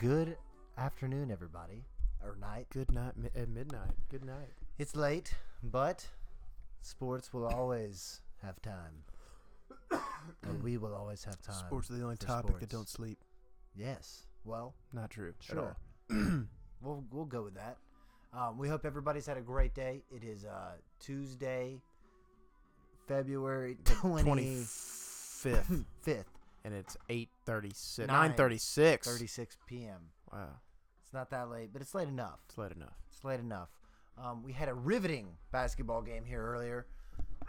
Good afternoon, everybody, or night. Good night mi- at midnight. Good night. It's late, but sports will always have time. and we will always have time. Sports are the only for topic that sports. don't sleep. Yes. Well, Not true. at Sure. all. we'll we'll go with that. Um, we hope everybody's had a great day. It is uh, Tuesday, February Twenty twenty fifth, fifth, and it's eight thirty six. Nine Nine thirty six. thirty six p.m. Wow, It's not that late, but it's late enough. it's late enough. It's late enough. Um, we had a riveting basketball game here earlier.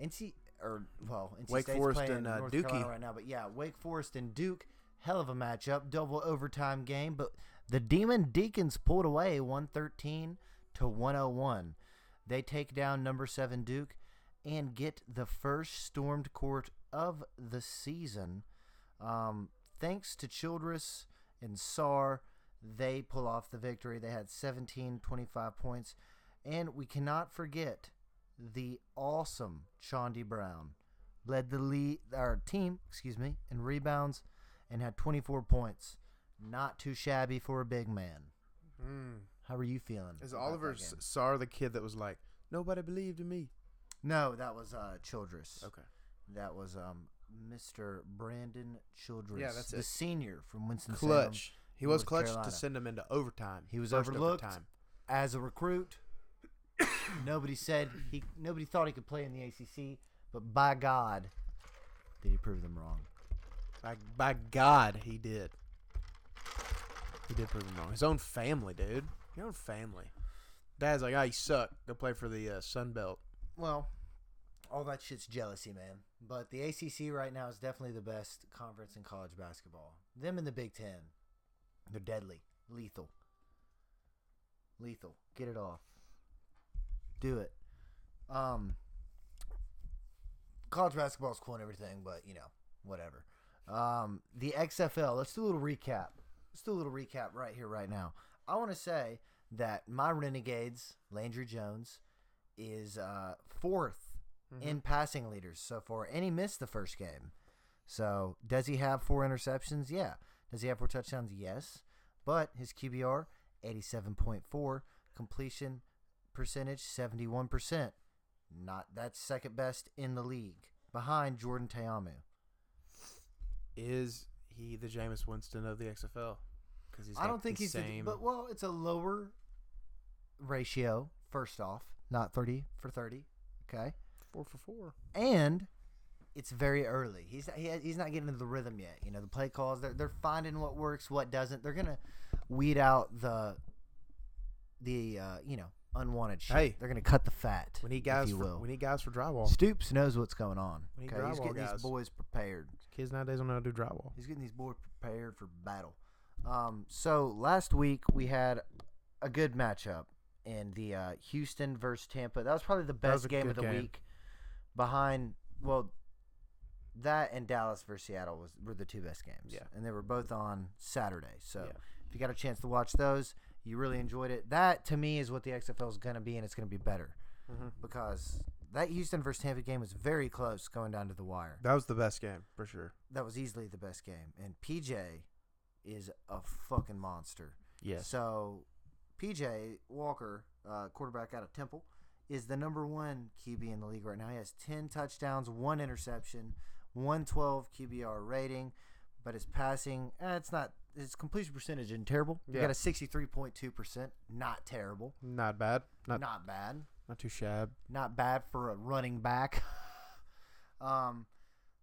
NC or well, NC Wake State's Forest playing and, uh, North Dookie. Right now, but yeah, Wake Forest and Duke, hell of a matchup, double overtime game. But the Demon Deacons pulled away, one thirteen to one hundred one. They take down number seven Duke and get the first stormed court of the season. Um, thanks to Childress and Sarr, they pull off the victory. They had 17, 25 points. And we cannot forget the awesome Chaundee Brown. Led the lead, our team, excuse me, in rebounds and had 24 points. Not too shabby for a big man. How are you feeling? Is Oliver that game? S- Sarr the kid that was like, nobody believed in me? No, that was uh, Childress. Okay. That was um, Mr. Brandon Childress. Yeah, that's the it. senior from Winston Clutch. He was North clutch Carolina. to send him into overtime. He was First overlooked. Overtime. as a recruit. nobody said he. Nobody thought he could play in the ACC, but by God, did he prove them wrong? By, by God, he did. He did prove him wrong. His own family, dude. Your own family. Dad's like, ah, you suck. Go play for the uh, Sun Belt. Well, all that shit's jealousy, man. But the ACC right now is definitely the best conference in college basketball. Them and the Big Ten, they're deadly, lethal, lethal. Get it off. Do it. Um, college basketball is cool and everything, but you know, whatever. Um, the XFL. Let's do a little recap. Let's do a little recap right here, right now. I want to say that my Renegades, Landry Jones, is uh, 4th in mm-hmm. passing leaders so far, and he missed the first game. So, does he have four interceptions? Yeah. Does he have four touchdowns? Yes. But his QBR, 87.4, completion percentage, 71%. Not that's second best in the league, behind Jordan Ta'amu. Is he the Jameis Winston of the XFL? Because he's I don't think the he's, the, same. but well, it's a lower ratio. First off, not 30 for 30. Okay. Four for four. and it's very early. He's he, he's not getting into the rhythm yet. You know, the play calls they're they're finding what works, what doesn't. They're gonna weed out the the uh, you know unwanted shit. Hey. they're gonna cut the fat. We need guys for we need guys for drywall. Stoops knows what's going on. We need Okay, he's getting guys. these boys prepared. Kids nowadays don't know how to do drywall. He's getting these boys prepared for battle. Um, so last week we had a good matchup in the uh, Houston versus Tampa. That was probably the best game of the game. week. Behind well, that and Dallas versus Seattle was were the two best games. Yeah. and they were both on Saturday. So Yeah. if you got a chance to watch those, you really enjoyed it. That to me is what the XFL is going to be, and it's going to be better Mm-hmm. because that Houston versus Tampa game was very close going down to the wire That was the best game for sure. that was easily the best game. And PJ is a fucking monster. Yes. So PJ Walker, uh, quarterback out of Temple, is the number one QB in the league right now. He has 10 touchdowns, one interception, 112 QBR rating, but his passing, eh, it's not, his completion percentage isn't terrible. He Yeah. got a 63.2%. Not terrible. Not bad. Not not, bad. Not bad too shab. not bad for a running back. um,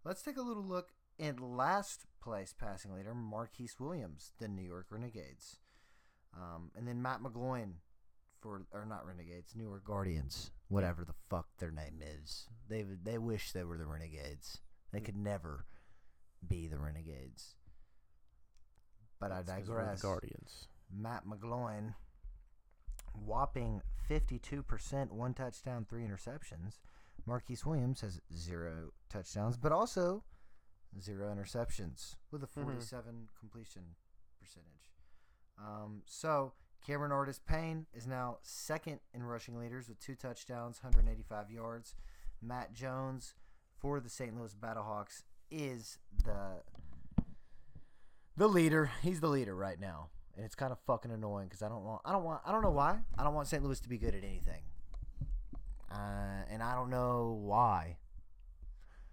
let's take a little look in last place passing leader, Marquise Williams, the New York Renegades, um, and then Matt McGloin for or not Renegades, New York Guardians, whatever the fuck their name is. They they wish they were the Renegades. They could never be the Renegades. But I 'cause we're the digress. Guardians. Matt McGloin, whopping 52%, one touchdown, three interceptions. Marquise Williams has zero touchdowns, but also zero interceptions with a 47 completion percentage. Um, so Cameron Artis Payne is now second in rushing leaders with two touchdowns, 185 yards. Matt Jones for the St. Louis Battlehawks is the the leader. He's the leader right now, and it's kind of fucking annoying because I don't want. I don't want. I don't know why. I don't want St. Louis to be good at anything. Uh, and I don't know why.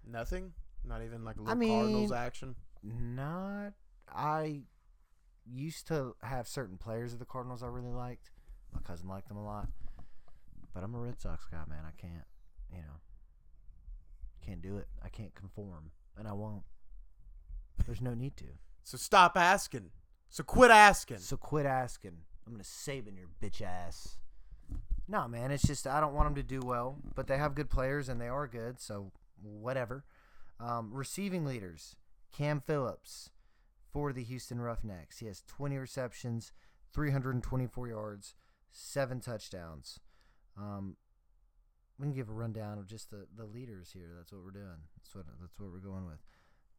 Nothing. Not even like a I little mean- Cardinals action. Not. I used to have certain players of the Cardinals I really liked. My cousin liked them a lot, but I'm a Red Sox guy, man. I can't. You know. Can't do it. I can't conform, and I won't. There's no need to. So stop asking. So quit asking. So quit asking. I'm gonna Saban your bitch ass. No, man, it's just I don't want them to do well, but they have good players and they are good, so whatever. Um, receiving leaders: Cam Phillips for the Houston Roughnecks. He has 20 receptions, 324 yards, seven touchdowns. Um, we can give a rundown of just the, the leaders here. That's what we're doing. That's what that's what we're going with.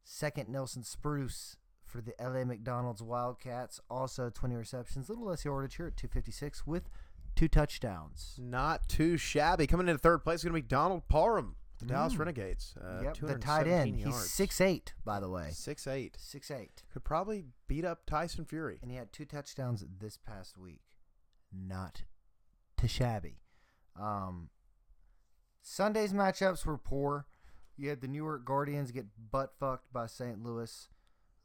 Second, Nelson Spruce for the LA McDonald's Wildcats, also 20 receptions, a little less yardage here at 256 with two touchdowns. Not too shabby. Coming in third place is going to be Donald Parham, the Dallas Mm. Renegades. Uh, yep, the tight end. 217 He's six eight, by the way. Six eight. Six eight, Could probably beat up Tyson Fury. and he had two touchdowns this past week. Not too shabby. Um, Sunday's matchups were poor. You had the New York Guardians get butt fucked by St. Louis,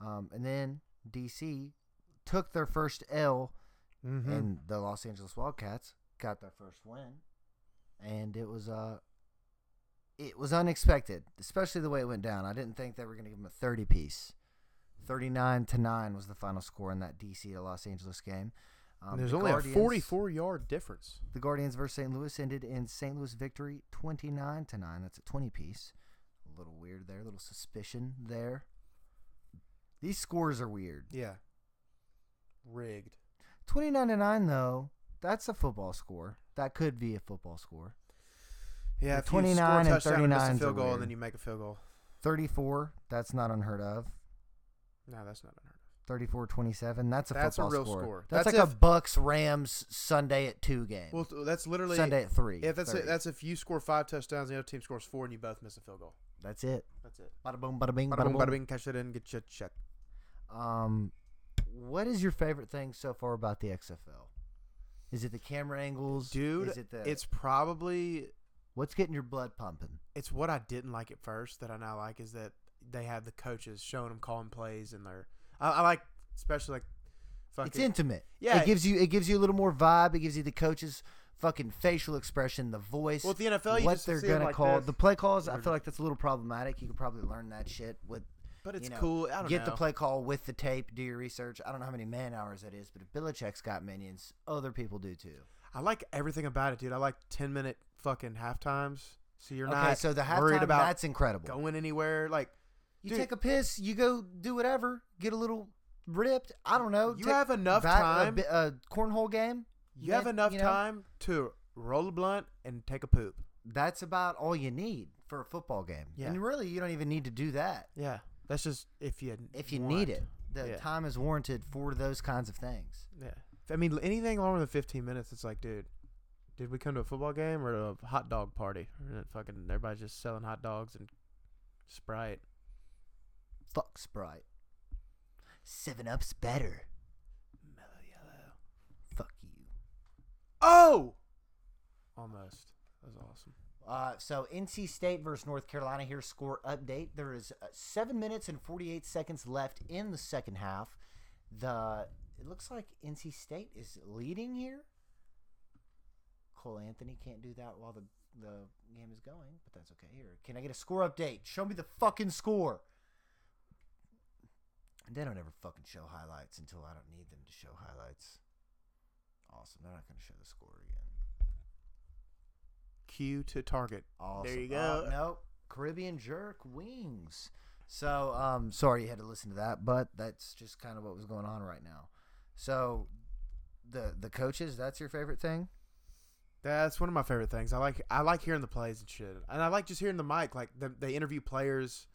um, and then DC took their first L Mm-hmm. and the Los Angeles Wildcats got their first win, and it was uh, it was unexpected, especially the way it went down. I didn't think they were going to give them a thirty piece. Thirty nine to nine was the final score in that DC to Los Angeles game. Um, There's the only Guardians- a 44 yard difference. The Guardians versus St. Louis ended in St. Louis victory twenty nine to nine. That's a twenty piece. A little weird there, a little suspicion there. These scores are weird. Yeah. Rigged. 29 to 9 though that's a football score that could be a football score Yeah, if you score a 29 and and miss a field goal and then you make a field goal. 34 that's not unheard of No, that's not unheard of. 34 27 that's a That's a football real score. score. that's, That's like a bucks rams sunday at 2 game Well, that's literally sunday at 3 If that's it, that's if you score five touchdowns, the other team scores four, and you both miss a field goal. that's it That's it. bada boom bada bing Bada bada boom, boom, bada bing, catch it in, get your check. um what is your favorite thing so far about the xfl is it the camera angles Dude, is it the it's probably what's getting your blood pumping it's what I didn't like at first that I now like is that they have the coaches showing them calling plays and they're I, I like especially like fucking It's intimate. Yeah. it gives you it gives you a little more vibe. It gives you the coach's fucking facial expression, the voice, well the NFL you what just they're gonna like call this. the play calls. I feel like that's a little problematic. You could probably learn that shit with but it's you know, cool. I don't get know. the play call with the tape. Do your research. I don't know how many man hours that is, but if Belichick's got minions, other people do too. I like everything about it, dude. I like ten minute fucking half times. So you're okay, not so the worried halftime about that's incredible. going anywhere. Like you dude. take a piss, you go do whatever, get a little ripped. I don't know. You take have enough back- time- A, a cornhole game. you have enough you know? time to roll a blunt and take a poop. That's about all you need for a football game. Yeah. And really, you don't even need to do that. Yeah, that's just if you if you want. need it. The Yeah. time is warranted for those kinds of things. Yeah, I mean anything longer than fifteen minutes, it's like, dude, did we come to a football game or a hot dog party? Or that fucking everybody's just selling hot dogs and Sprite. Fuck Sprite. Seven Up's better. Mellow yellow. Fuck you. Oh, almost. That was awesome. Uh, so NC State versus North Carolina here. Score update. There is uh, seven minutes and forty-eight seconds left in the second half. The it looks like NC State is leading here. Cole Anthony can't do that while the the game is going, but that's okay. Here, can I get a score update? Show me the fucking score. They don't ever fucking show highlights until I don't need them to show highlights. Awesome. They're not going to show the score again. Cue to target. Awesome. There you Uh, go. no, Caribbean jerk wings. So, um, sorry you had to listen to that, but that's just kind of what was going on right now. So, the the coaches, that's your favorite thing? That's one of my favorite things. I like I like hearing the plays and shit, and I like just hearing the mic. Like the, they interview players,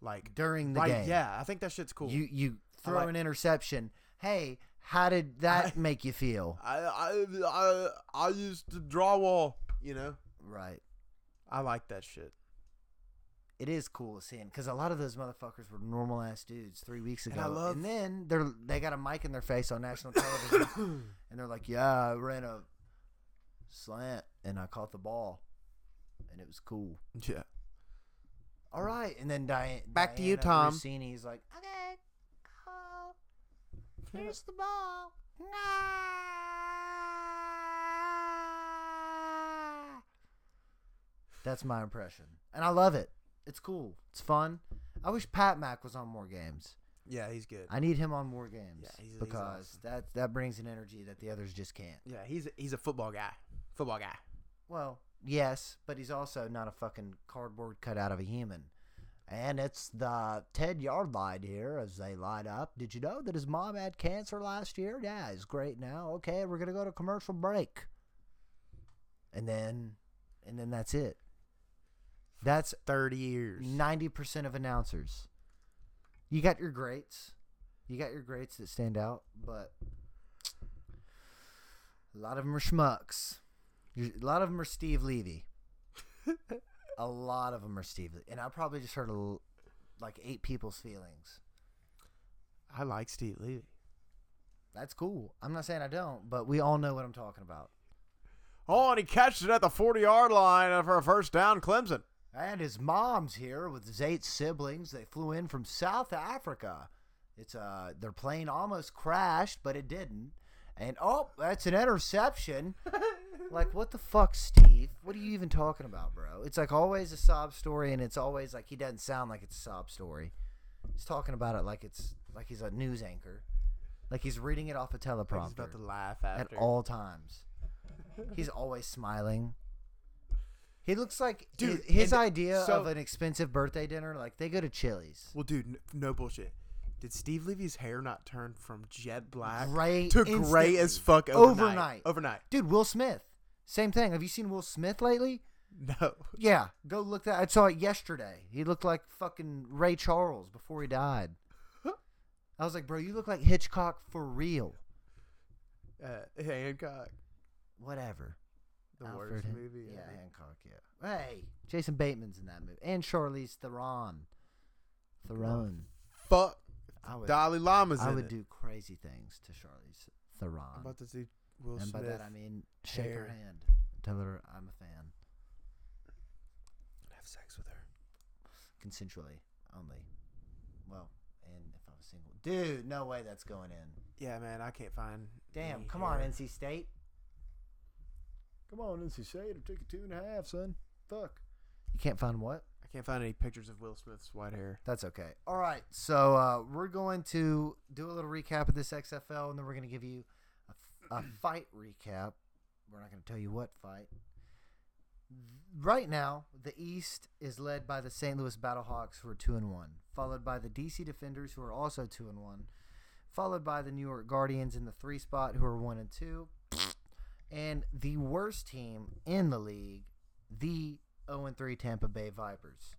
like during the right, game. Yeah, I think that shit's cool. You you throw like- an interception. Hey, how did that I- make you feel? I I I I used to draw wall. You know, Right. I like that shit. it is cool seeing because a lot of those motherfuckers were normal ass dudes three weeks ago, And I love- and then they're they got a mic in their face on national television, and they're like, "Yeah, I ran a slant and I caught the ball, and it was cool." Yeah. All right, and then Diane, Back to you, Tom. Rossini's like, "Okay, go. Here's the ball." That's my impression, and I love it. It's cool. It's fun. I wish Pat Mack was on more games. Yeah, he's good. I need him on more games Yeah, he's- he's because awesome. that that brings an energy that the others just can't. Yeah, he's a, he's a football guy. Football guy. Well, yes, but he's also not a fucking cardboard cutout of a human. And it's the 10 yard line here as they line up. Did you know that his mom had cancer last year? Yeah, he's great now. Okay, we're going to go to commercial break. And then, and then that's it. That's Thirty years. 90% of announcers. You got your greats. You got your greats that stand out, but a lot of them are schmucks. A lot of them are Steve Levy. a lot of them are Steve Levy. And I probably just hurt a like eight people's feelings. I like Steve Levy. That's cool. I'm not saying I don't, but we all know what I'm talking about. Oh, and he catches it at the forty yard line for a first down, Clemson. And his mom's here with his eight siblings. They flew in from South Africa. It's uh their plane almost crashed, but it didn't. And oh, that's an interception. Like what the fuck, Steve? What are you even talking about, bro? It's like always a sob story and it's always like he doesn't sound like it's a sob story. He's talking about it like it's like he's a news anchor. Like he's reading it off a teleprompter. He's about to laugh after. at all times. He's always smiling. He looks like Dude, his, his idea so- of an expensive birthday dinner. Like they go to Chili's, Well, dude, n- no bullshit. Did Steve Levy's hair not turn from jet black Gray to gray as fuck overnight? Overnight. Overnight. dude. Will Smith, same thing. Have you seen Will Smith lately? No. Yeah, go look that. I saw it yesterday. He looked like fucking Ray Charles before he died. I was like, bro, you look like Hitchcock for real. Uh, Hancock, Whatever. the Alfred worst Han- movie. Yeah, ever. Hancock. Yeah. Hey, Jason Bateman's in that movie, and Charlize Theron. Theron. Fuck. I would. Dalai Lama's I would it. do crazy things to Charlize Theron. I'm about to see Will and Smith. by that I mean shake her hand. Tell her I'm a fan. have sex with her. Consensually only. Well, and if I was single. Dude, no way that's going in. Yeah, man, I can't find. Damn, any come on. NC State. Come on, NC State. It'll take you two and a half, son. Fuck. You can't find what? I can't find any pictures of Will Smith's white hair. That's okay. All right. So uh, we're going to do a little recap of this XFL, and then we're going to give you a, fight recap. We're not going to tell you what fight. Right now, the East is led by the St. Louis Battlehawks, who are two and one, followed by the DC Defenders, who are also two and one, followed by the New York Guardians in the three spot, who are one and two, and the worst team in the league, the 0 and three Tampa Bay Vipers.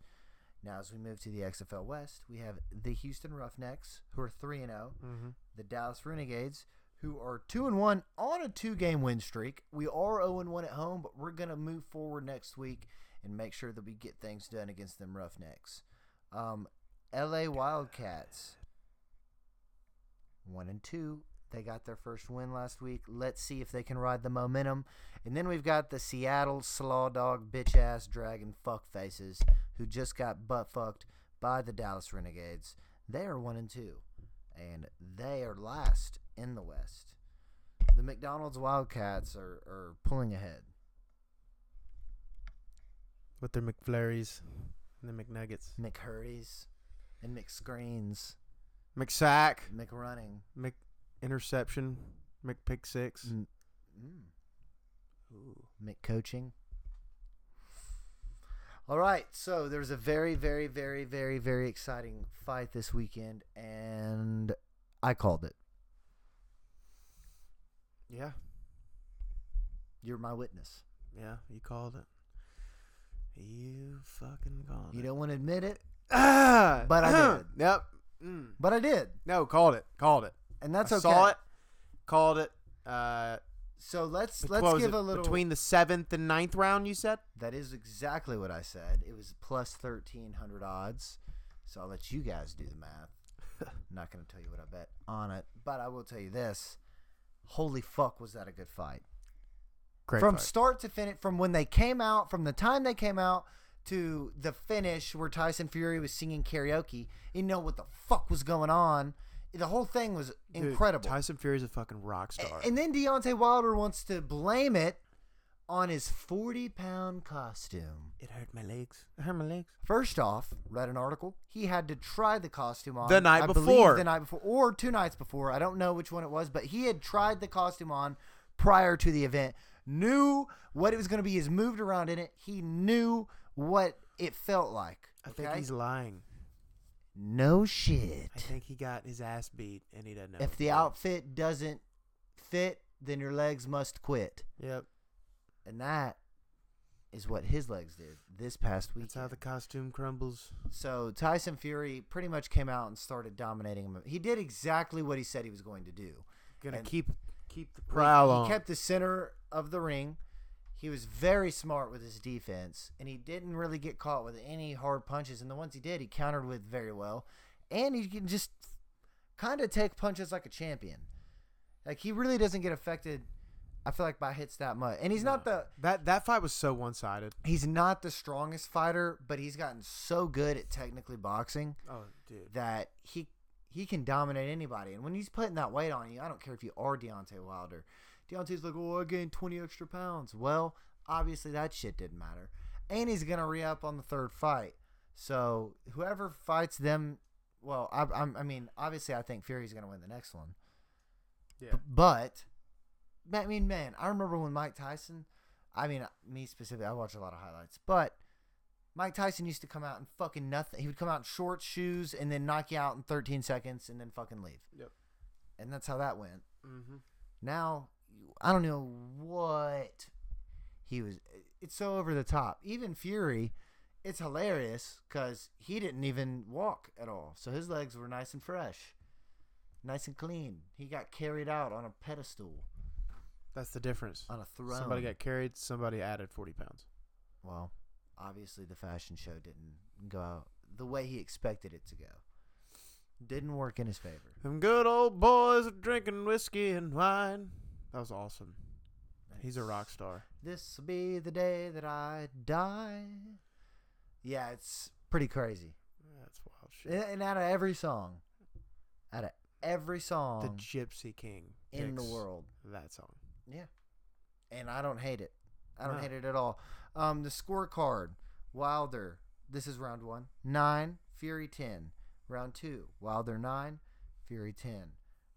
Now, as we move to the XFL West, we have the Houston Roughnecks, who are three and zero, Mm-hmm. the Dallas Renegades, who are two and one on a two-game win streak. We are zero and one at home, but we're gonna move forward next week and make sure that we get things done against them Roughnecks. Um, L.A. Wildcats, one and two. They got their first win last week. Let's see if they can ride the momentum. And then we've got the Seattle Slaw Dog bitch ass dragon fuck faces who just got butt fucked by the Dallas Renegades. They are one and two, and they are last in the West. The McDonald's Wildcats are, are pulling ahead. With their McFlurries and the McNuggets. McHurries and McScreens, McSack. McRunning. McInterception. McPick six. Mm. Mm. Ooh. McCoaching. All right, so there's a very, very, very, very, very exciting fight this weekend, and I called it. Yeah. You're my witness. Yeah, you called it. You fucking called You it. don't want to admit it, Ah, But I did. Yep. Mm. but I did, No, called it. Called it. and that's I okay. Saw it. Called it. Uh, So let's What let's was give it, a little. between the seventh and ninth round. You said that is exactly what I said. It was plus thirteen hundred odds. So I'll let you guys do the math. I'm not going to tell you what I bet on it, but I will tell you this: Holy fuck, was that a good fight? great from fight. start to finish, from when they came out, from the time they came out to the finish where Tyson Fury was singing karaoke, you know what the fuck was going on. The whole thing was Dude, incredible. Tyson Fury's a fucking rock star. And then Deontay Wilder wants to blame it on his 40 pound costume. it hurt my legs. It hurt my legs. First off, read an article. He had to try the costume on The night I before. the night before, or two nights before. I don't know which one it was, but he had tried the costume on prior to the event. Knew what it was going to be. He's moved around in it. He knew what it felt like. I think he's lying. no shit. I think he got his ass beat, and he doesn't know. if the outfit doesn't fit, then your legs must quit. Yep, And that is what his legs did this past week. that's how the costume crumbles. So Tyson Fury pretty much came out and started dominating him. He did exactly what he said he was going to do. Gonna And- keep keep the prowl he on. kept the center of the ring. He was very smart with his defense, and he didn't really get caught with any hard punches. And the ones he did, he countered with very well. And he can just kind of take punches like a champion. Like he really doesn't get affected. I feel like by hits that much. And he's not the that that fight was so one sided. he's not the strongest fighter, but he's gotten so good at technically boxing Oh, dude. that he he can dominate anybody. And when he's putting that weight on you, I don't care if you are Deontay Wilder. Deontay's like, oh, I gained 20 extra pounds. Well, obviously that shit didn't matter. And he's gonna re up on the third fight. So whoever fights them, well, I, I'm, I mean, obviously I think Fury's gonna win the next one. Yeah. But, I mean, man, I remember when Mike Tyson, I mean, me specifically, I watch a lot of highlights, but Mike Tyson used to come out in fucking nothing. He would come out in shorts, shoes, and then knock you out in 13 seconds and then fucking leave. Yep. And that's how that went. Mm-hmm. Now, I don't know what he was. It's so over the top. Even Fury, it's hilarious because he didn't even walk at all. So his legs were nice and fresh, nice and clean. He got carried out on a pedestal, That's the difference. on a throne. Somebody got carried. Somebody added forty pounds. well, obviously the fashion show didn't go out the way he expected it to go. Didn't work in his favor. Them good old boys are drinking whiskey and wine. That was awesome. He's a rock star. This will be the day that I die. Yeah, it's pretty crazy. That's wild shit. And out of every song, out of every song, The Gypsy King in the world, That song. Yeah, and I don't hate it. I don't No. hate it at all. Um, the scorecard: Wilder. This is round one. Nine. Fury ten. Round two. Wilder nine. Fury ten.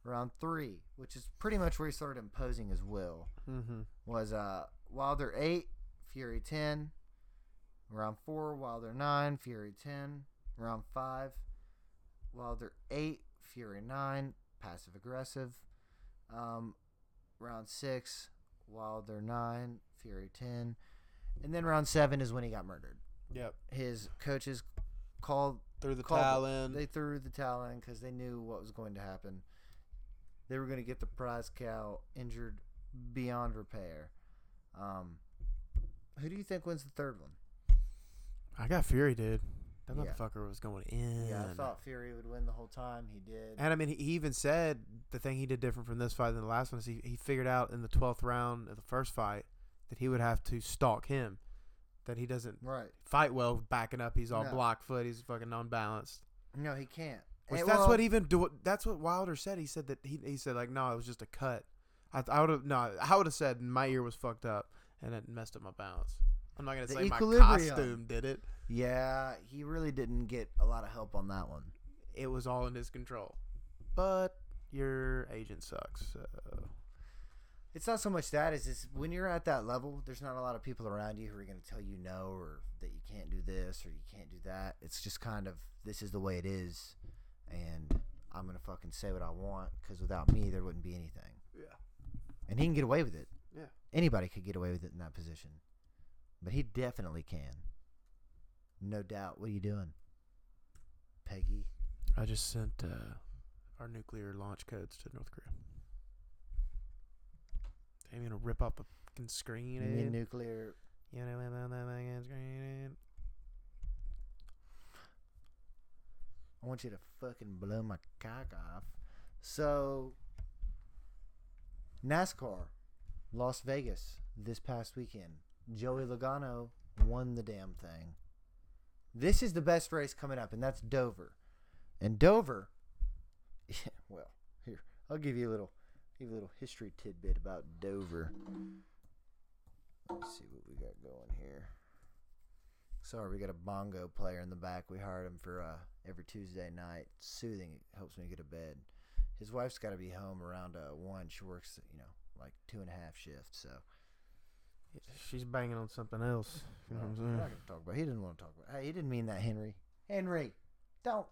Round three, which is pretty much where he started imposing his will. Mm-hmm. was uh Wilder eight, Fury ten. Round four, Wilder nine, Fury ten. Round five, Wilder eight, Fury nine, passive aggressive. Um, round six, Wilder nine, Fury ten, and then round seven is when he got murdered. Yep. His coaches called Threw the Called towel in. they threw the towel in because they knew what was going to happen. They were going to get the prize cow injured beyond repair. Um, who do you think wins the third one? I got Fury, dude. That Yeah. motherfucker was going in. Yeah, I thought Fury would win the whole time. He did. And I mean, he even said the thing he did different from this fight than the last one is he, he figured out in the 12th round of the first fight that he would have to stalk him. That he doesn't right. fight well backing up. He's all No. block foot. He's fucking unbalanced. No, he can't. Which And, that's well, what even do, that's what Wilder said. He said that he he said like no, it was just a cut. I I would have no, I would have said my ear was fucked up and it messed up my balance. I'm not gonna The say my equilibrium. costume did it. Yeah, he really didn't get a lot of help on that one. It was all in his control. But your agent sucks. So. It's not so much that is it's when you're at that level, there's not a lot of people around you who are going to tell you no or that you can't do this or you can't do that. It's just kind of this is the way it is, and I'm gonna fucking say what I want because without me there wouldn't be anything. Yeah. And he can get away with it. Yeah. Anybody could get away with it in that position, but he definitely can. No doubt. What are you doing, Peggy? I just sent uh, our nuclear launch codes to North Korea. I'm gonna rip off a fucking screen. You mean nuclear? You know, off the fucking screen. I want you to fucking blow my cock off. So, NASCAR, Las Vegas this past weekend. Joey Logano won the damn thing. This is the best race coming up, and that's Dover. And Dover, yeah, well, here I'll give you a little, give you a little history tidbit about Dover. Let's see what we got going here. Sorry, we got a bongo player in the back. We hired him for uh, every Tuesday night. Soothing it helps me get to bed. His wife's got to be home around uh, one. She works, you know, like two and a half shifts. So She's banging on something else. You know what I'm we're saying? not gonna talk about. He didn't want to talk about. Hey, he didn't mean that, Henry. Henry, don't.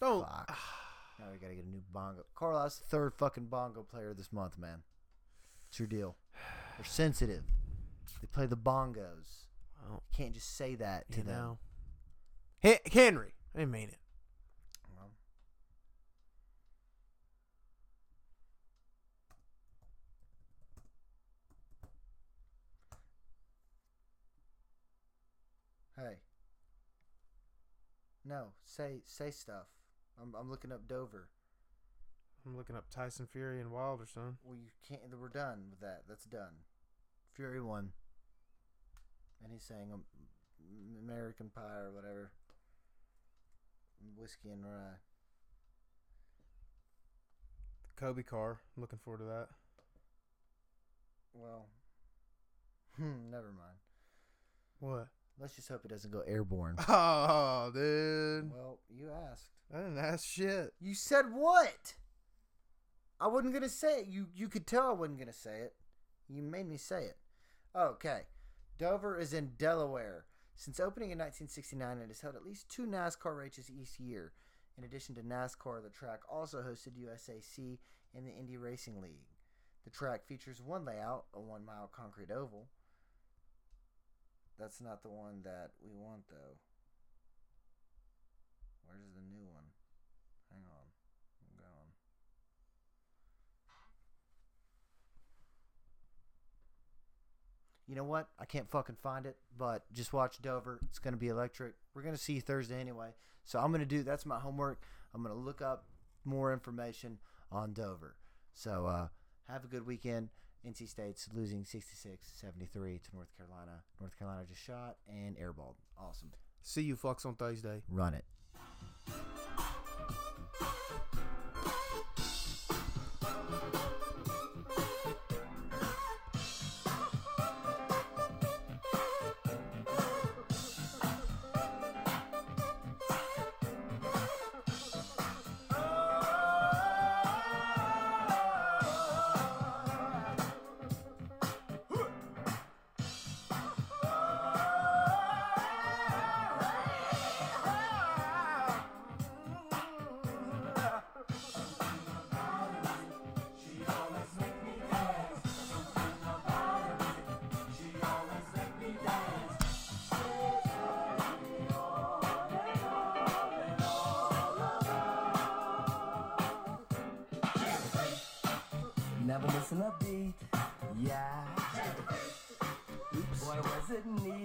Don't. Fuck. Now we gotta get a new bongo. Carlos, third fucking bongo player this month, man. It's your deal. They're sensitive. They play the bongos. Well, You can't just say that to you them. know. Hen- Henry. I didn't mean it. Well, Hey. No, say say stuff. I'm I'm looking up Dover. I'm looking up Tyson Fury and Wilder, son. Well, you can't. We're done with that. That's done. Fury won, and he's saying um, American Pie or whatever. Whiskey and rye. Kobe car. I'm looking forward to that. Well, hmm, never mind. What? Let's just hope it doesn't go airborne. Oh, dude. well, you asked. I didn't ask shit. You said what? I wasn't gonna say it. You you could tell I wasn't gonna say it. You made me say it. Okay. Dover is in Delaware. Since opening in 1969, it has held at least two NASCAR races each year. In addition to NASCAR, the track also hosted USAC and the Indy Racing League. The track features one layout, a one mile concrete oval. That's not the one that we want, though. Where's the new one? Hang on. I'm going. You know what? I can't fucking find it, but just watch Dover. It's going to be electric. We're going to see Thursday anyway. So I'm going to do that's my homework. I'm going to look up more information on Dover. So uh, have a good weekend. NC State's losing 66 73 to North Carolina. North Carolina just shot and airballed. Awesome. See you, Flux, on Thursday. Run it. Missing beat, yeah. Boy, was it neat.